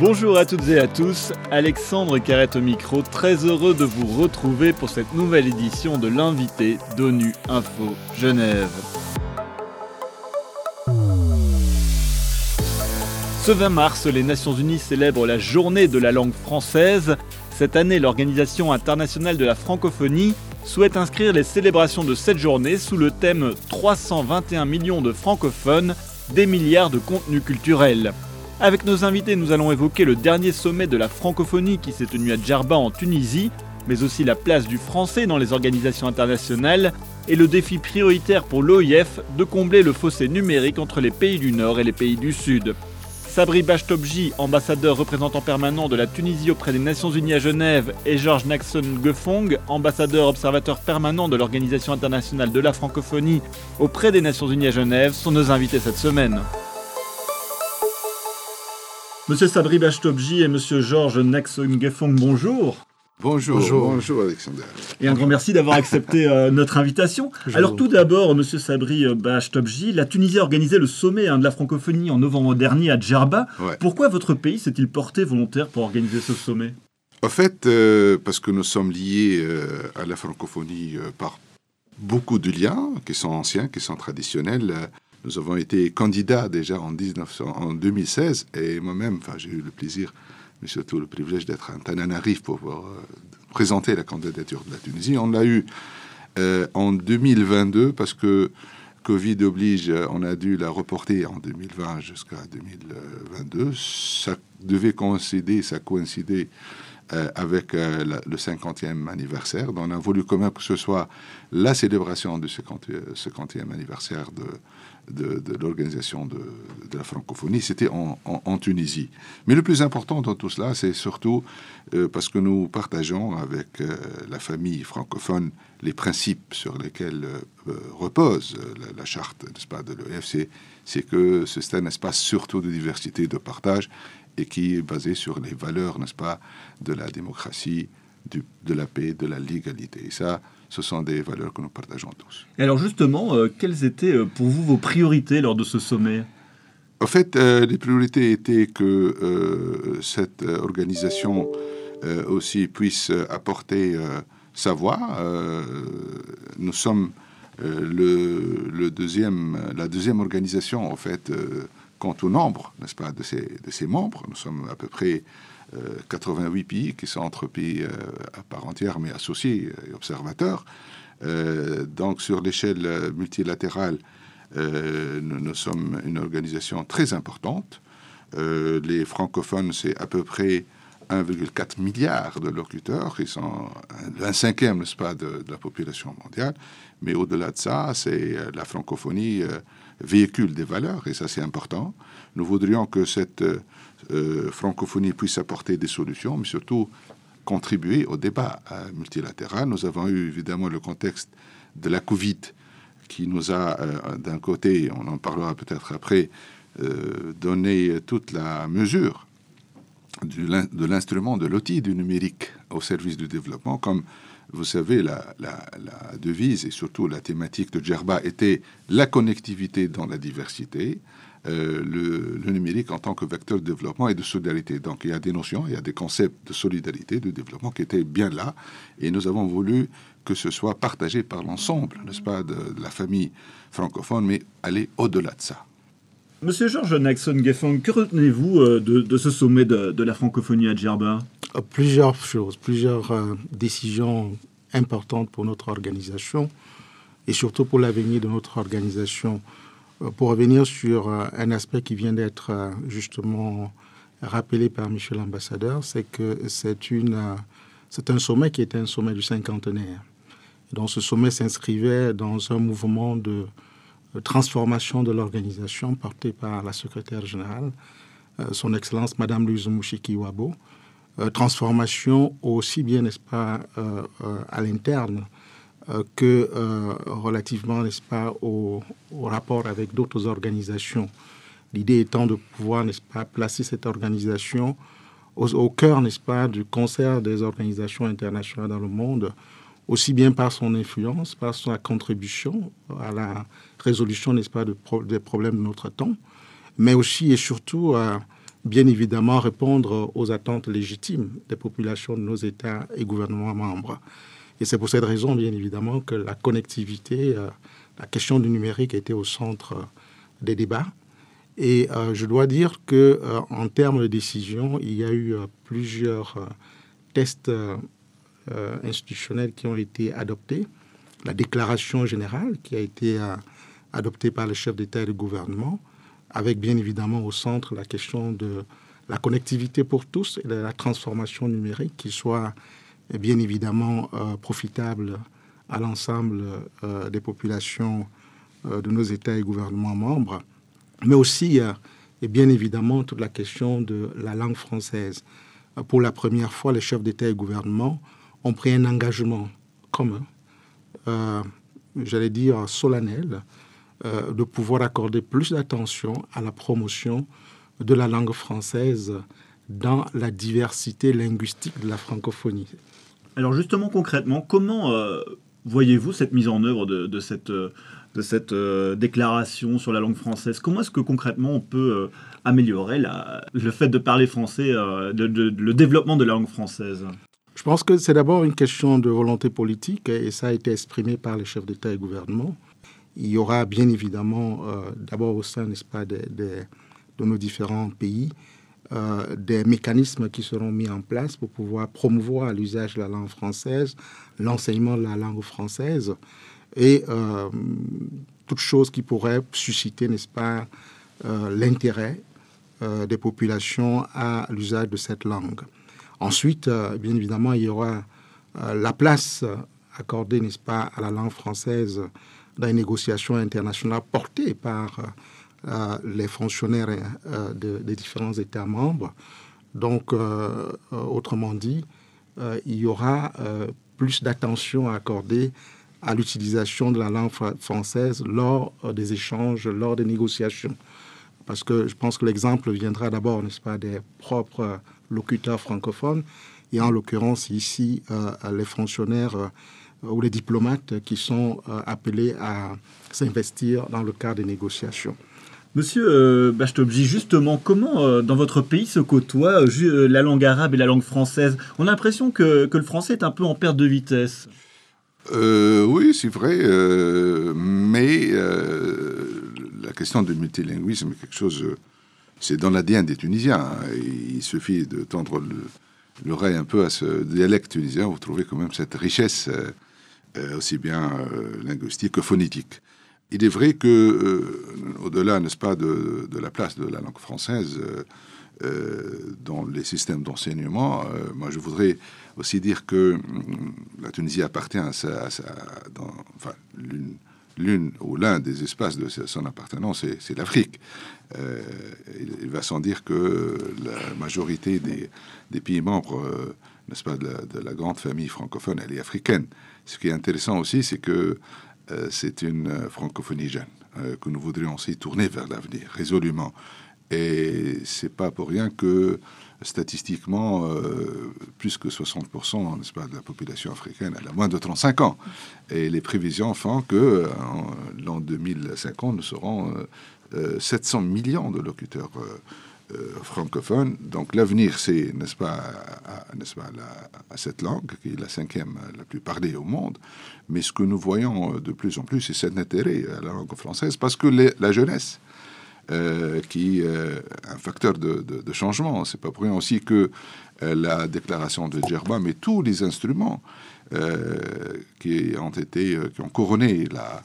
Bonjour à toutes et à tous, Alexandre Carrette au micro, très heureux de vous retrouver pour cette nouvelle édition de l'invité d'ONU Info Genève. Ce 20 mars, les Nations Unies célèbrent la journée de la langue française. Cette année, l'Organisation internationale de la francophonie souhaite inscrire les célébrations de cette journée sous le thème 321 millions de francophones, des milliards de contenus culturels. Avec nos invités, nous allons évoquer le dernier sommet de la francophonie qui s'est tenu à Djerba en Tunisie, mais aussi la place du français dans les organisations internationales et le défi prioritaire pour l'OIF de combler le fossé numérique entre les pays du Nord et les pays du Sud. Sabri Bashtobji, ambassadeur représentant permanent de la Tunisie auprès des Nations Unies à Genève, et Georges Naxon Gefong, ambassadeur observateur permanent de l'Organisation internationale de la francophonie auprès des Nations Unies à Genève, sont nos invités cette semaine. Monsieur Sabri Bashtobji et Monsieur Georges Naxon Gefong, bonjour. Bonjour, bonjour, Alexander. Et un grand merci d'avoir accepté euh, notre invitation. Alors tout d'abord, Monsieur Sabri euh, Bachtobji, la Tunisie a organisé le sommet hein, de la francophonie en novembre dernier à Djerba. Pourquoi votre pays s'est-il porté volontaire pour organiser ce sommet? En fait, euh, parce que nous sommes liés à la francophonie par beaucoup de liens qui sont anciens, qui sont traditionnels. Nous avons été candidats déjà en, 1900, en 2016 et moi-même, j'ai eu le plaisir mais surtout le privilège d'être un Tananarif pour euh, présenter la candidature de la Tunisie. On l'a eu euh, en 2022 parce que Covid oblige, on a dû la reporter en 2020 jusqu'à 2022. Ça devait coïncider, ça coïncidait euh, avec le 50e anniversaire. Donc on a voulu quand même que ce soit la célébration du 50, 50e anniversaire de, l'organisation de, la francophonie, c'était en, Tunisie. Mais le plus important dans tout cela, c'est surtout euh, parce que nous partageons avec euh, la famille francophone les principes sur lesquels euh, repose la, charte pas, de l'EF, c'est que c'est un espace surtout de diversité, de partage, et qui est basé sur les valeurs, n'est-ce pas, de la démocratie, de la paix, de la légalité. Et ça, ce sont des valeurs que nous partageons tous. Et alors justement, euh, quelles étaient euh, pour vous vos priorités lors de ce sommet? En fait, euh, les priorités étaient que cette organisation aussi puisse apporter sa voix. nous sommes le, deuxième, la deuxième organisation, en fait, quant au nombre, n'est-ce pas, de ses, membres. Nous sommes à peu près 88 euh, pays qui sont entre pays euh, à part entière, mais associés et observateurs. Euh, donc, sur l'échelle multilatérale, nous, sommes une organisation très importante. les francophones, c'est à peu près 1,4 milliard de locuteurs, qui sont un, cinquième, n'est-ce pas, de, la population mondiale. Mais au-delà de ça, c'est la francophonie véhicule des valeurs, et ça c'est important. Nous voudrions que cette euh, francophonie puisse apporter des solutions, mais surtout contribuer au débat euh, multilatéral. Nous avons eu évidemment le contexte de la Covid qui nous a, euh, d'un côté, on en parlera peut-être après, donné toute la mesure de l'instrument, de l'outil du numérique au service du développement. Comme vous savez, la, devise et surtout la thématique de Djerba était la connectivité dans la diversité. Euh, le, numérique en tant que vecteur de développement et de solidarité. Donc il y a des notions, il y a des concepts de solidarité, de développement qui étaient bien là, et nous avons voulu que ce soit partagé par l'ensemble, n'est-ce pas, de, la famille francophone, mais aller au-delà de ça. Monsieur Georges Naxon Geffon, que retenez-vous euh, de, ce sommet de, la francophonie à Djerba? Euh, Plusieurs choses, plusieurs décisions importantes pour notre organisation et surtout pour l'avenir de notre organisation. Euh, pour revenir sur euh, un aspect qui vient d'être euh, justement rappelé par Michel l'ambassadeur, c'est que c'est une c'est un sommet qui était un sommet du cinquantenaire. Donc ce sommet s'inscrivait dans un mouvement de transformation de l'organisation porté par la secrétaire générale, son Excellence Madame Louise Mouchiki Wabo. transformation aussi bien, n'est-ce pas, à l'interne euh, que euh, relativement, n'est-ce pas, au, rapport avec d'autres organisations. L'idée étant de pouvoir, n'est-ce pas, placer cette organisation au, cœur, n'est-ce pas, du concert des organisations internationales dans le monde, aussi bien par son influence, par sa contribution à la résolution, n'est-ce pas, des problèmes de notre temps, mais aussi et surtout, euh, bien évidemment répondre aux attentes légitimes des populations de nos États et gouvernements membres. Et c'est pour cette raison, bien évidemment, que la connectivité, euh, la question du numérique était au centre des débats. Et euh, je dois dire que euh, en termes de décision, il y a eu plusieurs tests institutionnels qui ont été adoptés. La déclaration générale qui a été adoptée par le chef d'État et de gouvernement, avec bien évidemment au centre la question de la connectivité pour tous et de la transformation numérique qui soit bien évidemment euh, profitable à l'ensemble euh, des populations euh, de nos États et gouvernements membres, mais aussi et bien évidemment toute la question de la langue française. Pour la première fois, les chefs d'État et gouvernement ont pris un engagement commun, j'allais dire solennel, de pouvoir accorder plus d'attention à la promotion de la langue française dans la diversité linguistique de la francophonie. Alors justement, concrètement, comment euh, voyez-vous cette mise en œuvre de, cette, de cette euh, déclaration sur la langue française? Comment est-ce que concrètement on peut euh, améliorer la, le fait de parler français, le développement de la langue française? Je pense que c'est d'abord une question de volonté politique et ça a été exprimé par les chefs d'État et gouvernement. Il y aura bien évidemment, d'abord au sein, n'est-ce pas, de nos différents pays, euh, des mécanismes qui seront mis en place pour pouvoir promouvoir l'usage de la langue française, l'enseignement de la langue française et euh, toute chose qui pourrait susciter, n'est-ce pas, euh, l'intérêt des populations à l'usage de cette langue. Ensuite, bien évidemment, il y aura la place accordée, n'est-ce pas, à la langue française dans les négociations internationales portées par euh, les fonctionnaires euh, des différents États membres. Donc, euh, autrement dit, il y aura plus d'attention à accorder à l'utilisation de la langue française lors des échanges, lors des négociations. Parce que je pense que l'exemple viendra d'abord, n'est-ce pas, des propres locuteurs francophones, et en l'occurrence ici, les fonctionnaires ou les diplomates qui sont appelés à s'investir dans le cadre des négociations. Monsieur euh, justement, comment euh, dans votre pays se côtoient euh, la langue arabe et la langue française? On a l'impression que, le français est un peu en perte de vitesse. Euh, oui, c'est vrai, mais la question du multilinguisme est quelque chose, c'est dans l'ADN des Tunisiens. Hein, il suffit de tendre l'oreille un peu à ce dialecte tunisien, vous trouvez quand même cette richesse aussi bien linguistique que phonétique. Il est vrai que, euh, au-delà, n'est-ce pas, de, la place de la langue française euh, euh, dans les systèmes d'enseignement, moi je voudrais aussi dire que hum, la Tunisie appartient à sa, l'une ou l'un des espaces de son appartenance, c'est l'Afrique. il, va sans dire que la majorité des, pays membres, n'est-ce pas, de la, de la, grande famille francophone, elle est africaine. Ce qui est intéressant aussi, c'est que euh, c'est une euh, francophonie jeune euh, que nous voudrions aussi tourner vers l'avenir résolument. Et c'est pas pour rien que statistiquement, plus que 60% n'est-ce pas, de la population africaine a moins de 35 ans. Et les prévisions font que l'an 2050, nous serons 700 millions de locuteurs euh, francophone. Donc l'avenir, c'est, n'est-ce pas, n'est-ce pas à cette langue, qui est la cinquième la plus parlée au monde. Mais ce que nous voyons euh, de plus en plus, c'est cet intérêt à la langue française, parce que la jeunesse, euh, qui est un facteur de, de, changement, c'est pas pour rien aussi que la déclaration de Djerba, mais tous les instruments qui ont été, qui ont couronné la,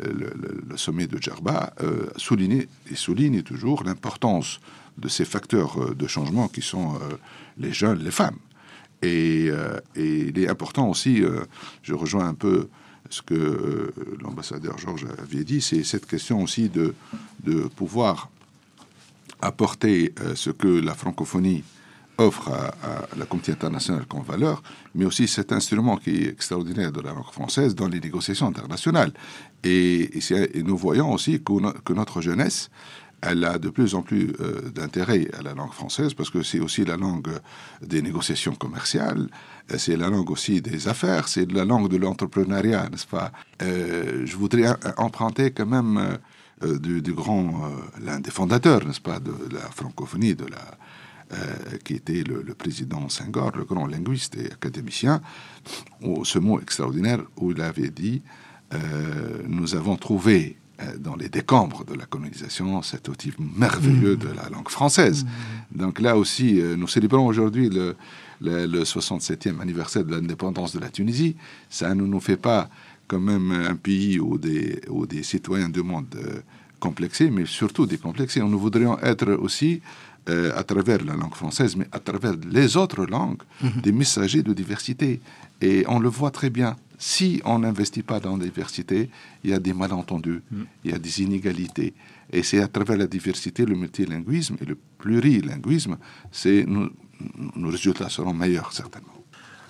le, sommet de Djerba, soulignent et soulignent toujours l'importance de ces facteurs euh, de changement qui sont euh, les jeunes, les femmes. Et, euh, il est important aussi, je rejoins un peu ce que l'ambassadeur Georges avait dit, c'est cette question aussi de, pouvoir apporter ce que la francophonie offre à, la communauté internationale comme valeur, mais aussi cet instrument qui est extraordinaire de la langue française dans les négociations internationales. Et, nous voyons aussi que notre jeunesse elle a de plus en plus euh, d'intérêt à la langue française parce que c'est aussi la langue des négociations commerciales, euh, c'est la langue aussi des affaires, c'est la langue de l'entrepreneuriat, n'est-ce pas? Euh, Je voudrais emprunter quand même du, grand, l'un des fondateurs, n'est-ce pas, de la francophonie, de la, qui était le, président Senghor, le grand linguiste et académicien, ce mot extraordinaire où il avait dit Nous avons trouvé dans les décombres de la colonisation cet outil merveilleux de la langue française. Donc là aussi, nous célébrons aujourd'hui le, le, 67e anniversaire de l'indépendance de la Tunisie. Ça ne nous fait pas quand même un pays où des, où des citoyens du monde euh, complexés, mais surtout décomplexés. Nous voudrions être aussi, euh, à travers la langue française, mais à travers les autres langues, mhm. des messagers de diversité. Et on le voit très bien. Si on n'investit pas dans la diversité, il y a des malentendus, mhm. il y a des inégalités. Et c'est à travers la diversité, le multilinguisme et le plurilinguisme, c'est nos résultats seront meilleurs, certainement.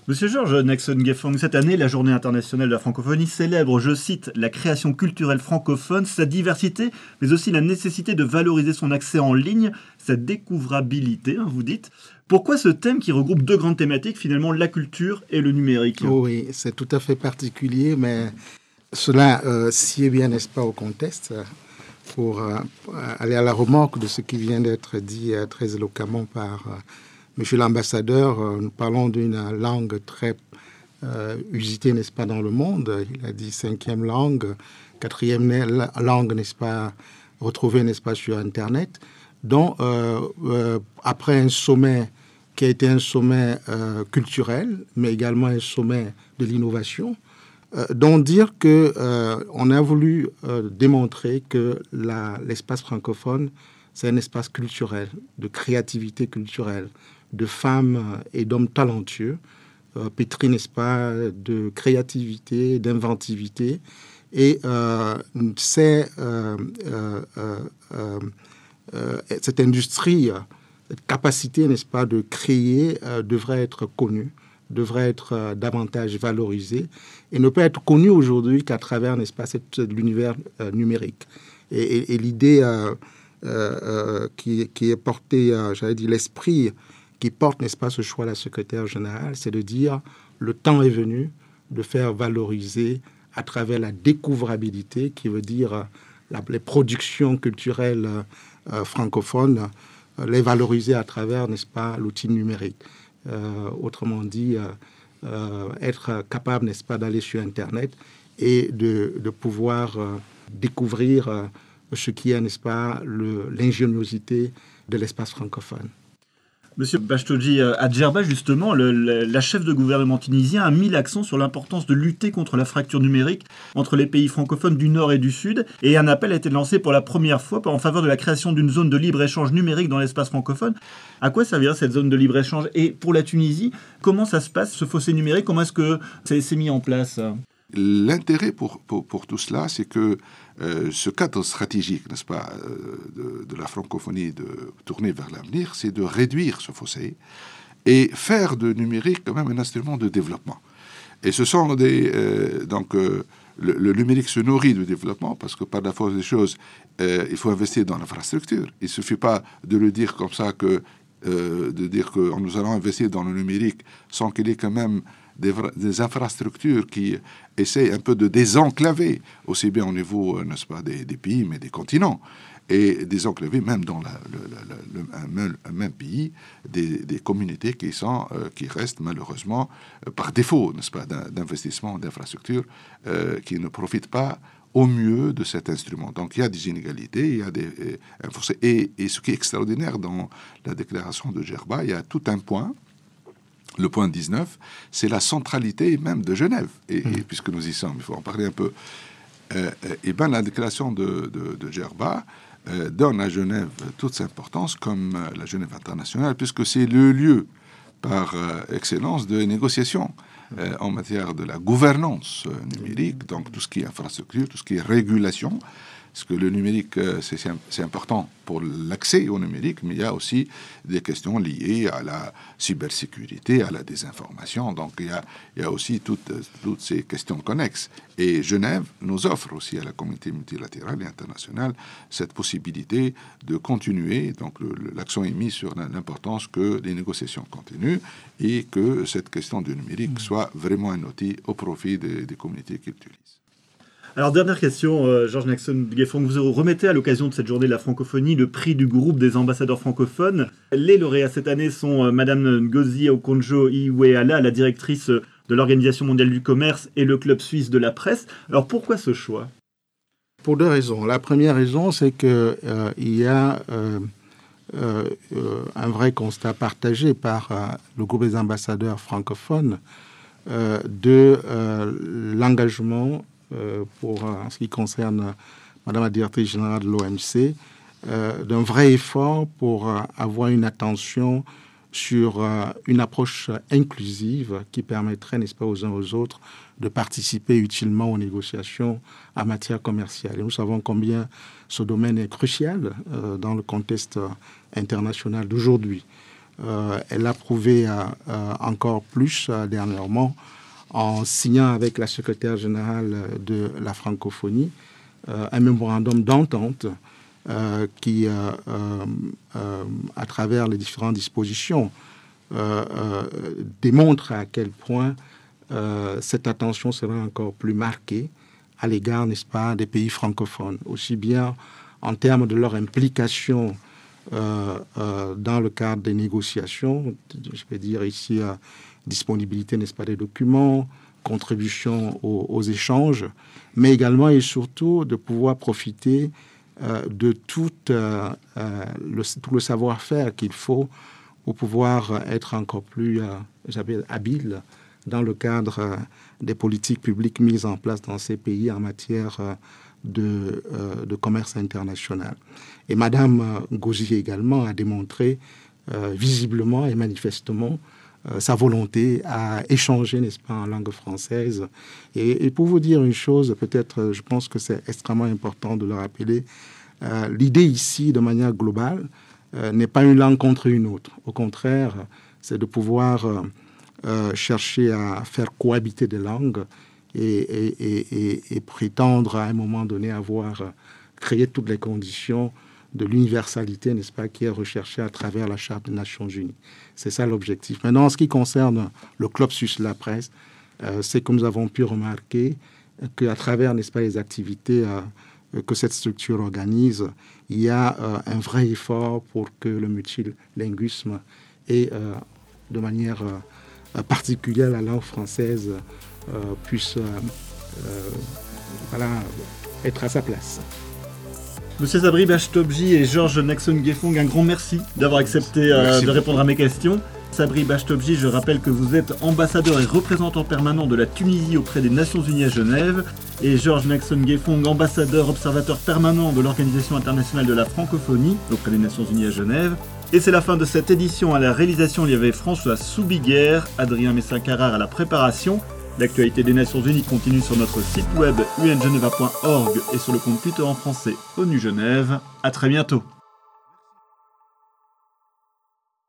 Monsieur Georges Nexon-Geffong, cette année, la Journée internationale de la francophonie célèbre, je cite, la création culturelle francophone, sa diversité, mais aussi la nécessité de valoriser son accès en ligne, sa découvrabilité, hein, vous dites. Pourquoi ce thème qui regroupe deux grandes thématiques, finalement, la culture et le numérique? Oui, c'est tout à fait particulier, mais cela euh, sied bien, n'est-ce pas, au contexte pour euh, aller à la remorque de ce qui vient d'être dit euh, très éloquemment par Monsieur l'ambassadeur, euh, nous parlons d'une langue très euh, usitée, n'est-ce pas, dans le monde. Il a dit cinquième langue, quatrième langue, n'est-ce pas, retrouvée, n'est-ce pas, sur Internet. Donc, euh, après un sommet qui a été un sommet culturel, mais également un sommet de l'innovation, donc dire que on a voulu démontrer que l'espace francophone, c'est un espace culturel, de créativité culturelle, de femmes et d'hommes talentueux, euh, pétris, n'est-ce pas, de créativité, d'inventivité. Et euh, c'est, euh, cette industrie, cette capacité, n'est-ce pas, de créer devrait être connue devrait être davantage valorisée et ne peut être connue aujourd'hui qu'à travers, n'est-ce pas, l'univers numérique. Et, l'idée qui, qui, est portée, j'allais dire, l'esprit qui porte, n'est-ce pas, ce choix la secrétaire générale, c'est de dire le temps est venu de faire valoriser à travers la découvrabilité, qui veut dire euh, les productions culturelles euh, francophones, euh, les valoriser à travers, n'est-ce pas, l'outil numérique. autrement dit, être capable, n'est-ce pas, d'aller sur Internet et de pouvoir découvrir ce qui est, n'est-ce pas, l'ingéniosité de l'espace francophone. Monsieur Bachtoji, euh, à Djerba, justement, la chef de gouvernement tunisien a mis l'accent sur l'importance de lutter contre la fracture numérique entre les pays francophones du Nord et du Sud. Et un appel a été lancé pour la première fois en faveur de la création d'une zone de libre-échange numérique dans l'espace francophone. À quoi servira cette zone de libre-échange? Et pour la Tunisie, comment ça se passe, ce fossé numérique? Comment est-ce que ça s'est mis en place? L'intérêt pour, pour, tout cela, c'est que euh, ce cadre stratégique, n'est-ce pas, euh, de, la francophonie de tourner vers l'avenir, c'est de réduire ce fossé et faire de numérique quand même un instrument de développement. Et ce sont des... Euh, donc, le, numérique se nourrit du développement parce que par la force des choses, il faut investir dans l'infrastructure. Il ne suffit pas de le dire comme ça que de dire que nous allons investir dans le numérique sans qu'il y ait quand même des, infrastructures qui essayent un peu de désenclaver, aussi bien au niveau, euh, pas, des, pays, mais des continents, et désenclaver même dans le, un, même, pays des, communautés qui, sont, euh, qui restent malheureusement euh, par défaut, n'est-ce pas, d'investissement, d'infrastructures, qui ne profitent pas au mieux de cet instrument. Donc il y a des inégalités, il y a des et ce qui est extraordinaire dans la déclaration de Gerba, il y a tout un point le point 19, c'est la centralité même de Genève. Et, mmh. puisque nous y sommes, il faut en parler un peu. Euh, euh, et bien, la déclaration de, de, Gerba euh, donne à Genève toute sa importance comme la Genève internationale, puisque c'est le lieu par excellence de négociation en matière de la gouvernance numérique, donc tout ce qui est infrastructure, tout ce qui est régulation. Parce que le numérique, euh, c'est important pour l'accès au numérique, mais il y a aussi des questions liées à la cybersécurité, à la désinformation. Donc il y a, il y a aussi toutes, toutes ces questions connexes. Et Genève nous offre aussi à la communauté multilatérale et internationale cette possibilité de continuer. Donc l'accent est mis sur l'importance que les négociations continuent et que cette question du numérique mmh. soit vraiment un outil au profit des, des communautés qui l'utilisent. Alors, dernière question, euh, Georges Naxon Gueffon, vous remettez à l'occasion de cette journée de la francophonie le prix du groupe des ambassadeurs francophones. Les lauréats cette année sont euh, Madame Ngozi Okonjo-Iweala, la directrice de l'Organisation mondiale du commerce et le Club suisse de la presse. Alors, pourquoi ce choix? Pour deux raisons. La première raison, c'est qu'il euh, y a un vrai constat partagé par le groupe des ambassadeurs francophones de l'engagement euh, pour en ce qui concerne Madame la directrice générale de l'OMC, euh, d'un vrai effort pour euh, avoir une attention sur une approche inclusive qui permettrait, n'est-ce pas, aux uns aux autres de participer utilement aux négociations en matière commerciale. Et nous savons combien ce domaine est crucial dans le contexte international d'aujourd'hui. elle l'a prouvé encore plus dernièrement en signant avec la secrétaire générale de la francophonie euh, un mémorandum d'entente euh, qui, euh, à travers les différentes dispositions, démontre à quel point cette attention sera encore plus marquée à l'égard, n'est-ce pas, des pays francophones, aussi bien en termes de leur implication dans le cadre des négociations, je vais dire ici disponibilité, n'est-ce pas, des documents, contribution aux, échanges, mais également et surtout de pouvoir profiter euh, de tout, euh, euh, le, tout le savoir-faire qu'il faut pour pouvoir être encore plus habile dans le cadre des politiques publiques mises en place dans ces pays en matière de, commerce international. Et Madame Gauzy également a démontré visiblement et manifestement sa volonté à échanger, n'est-ce pas, en langue française. Et, pour vous dire une chose, peut-être, euh, je pense que c'est extrêmement important de le rappeler, euh, l'idée ici, de manière globale, n'est pas une langue contre une autre. Au contraire, c'est de pouvoir chercher à faire cohabiter des langues et, prétendre à un moment donné avoir créé toutes les conditions de l'universalité, n'est-ce pas, qui est recherchée à travers la Charte des Nations Unies. C'est ça l'objectif. Maintenant, en ce qui concerne le Club Suisse de la presse, euh, c'est que nous avons pu remarquer qu'à travers, n'est-ce pas, les activités euh, que cette structure organise, il y a euh, un vrai effort pour que le multilinguisme et de manière particulière la langue française puisse être à sa place. Monsieur Sabri Bachtobji et Georges Naxon Gefong, un grand merci d'avoir accepté euh, de répondre à mes questions. Sabri Bachtobji, je rappelle que vous êtes ambassadeur et représentant permanent de la Tunisie auprès des Nations Unies à Genève, et Georges Naxon Gefong, ambassadeur observateur permanent de l'Organisation internationale de la francophonie auprès des Nations Unies à Genève. Et c'est la fin de cette édition. À la réalisation, il y avait François Soubiguerre, Adrien Messin-Carrard à la préparation. L'actualité des Nations Unies continue sur notre site web ungeneva.org et sur le compte Twitter en français ONU Genève. A très bientôt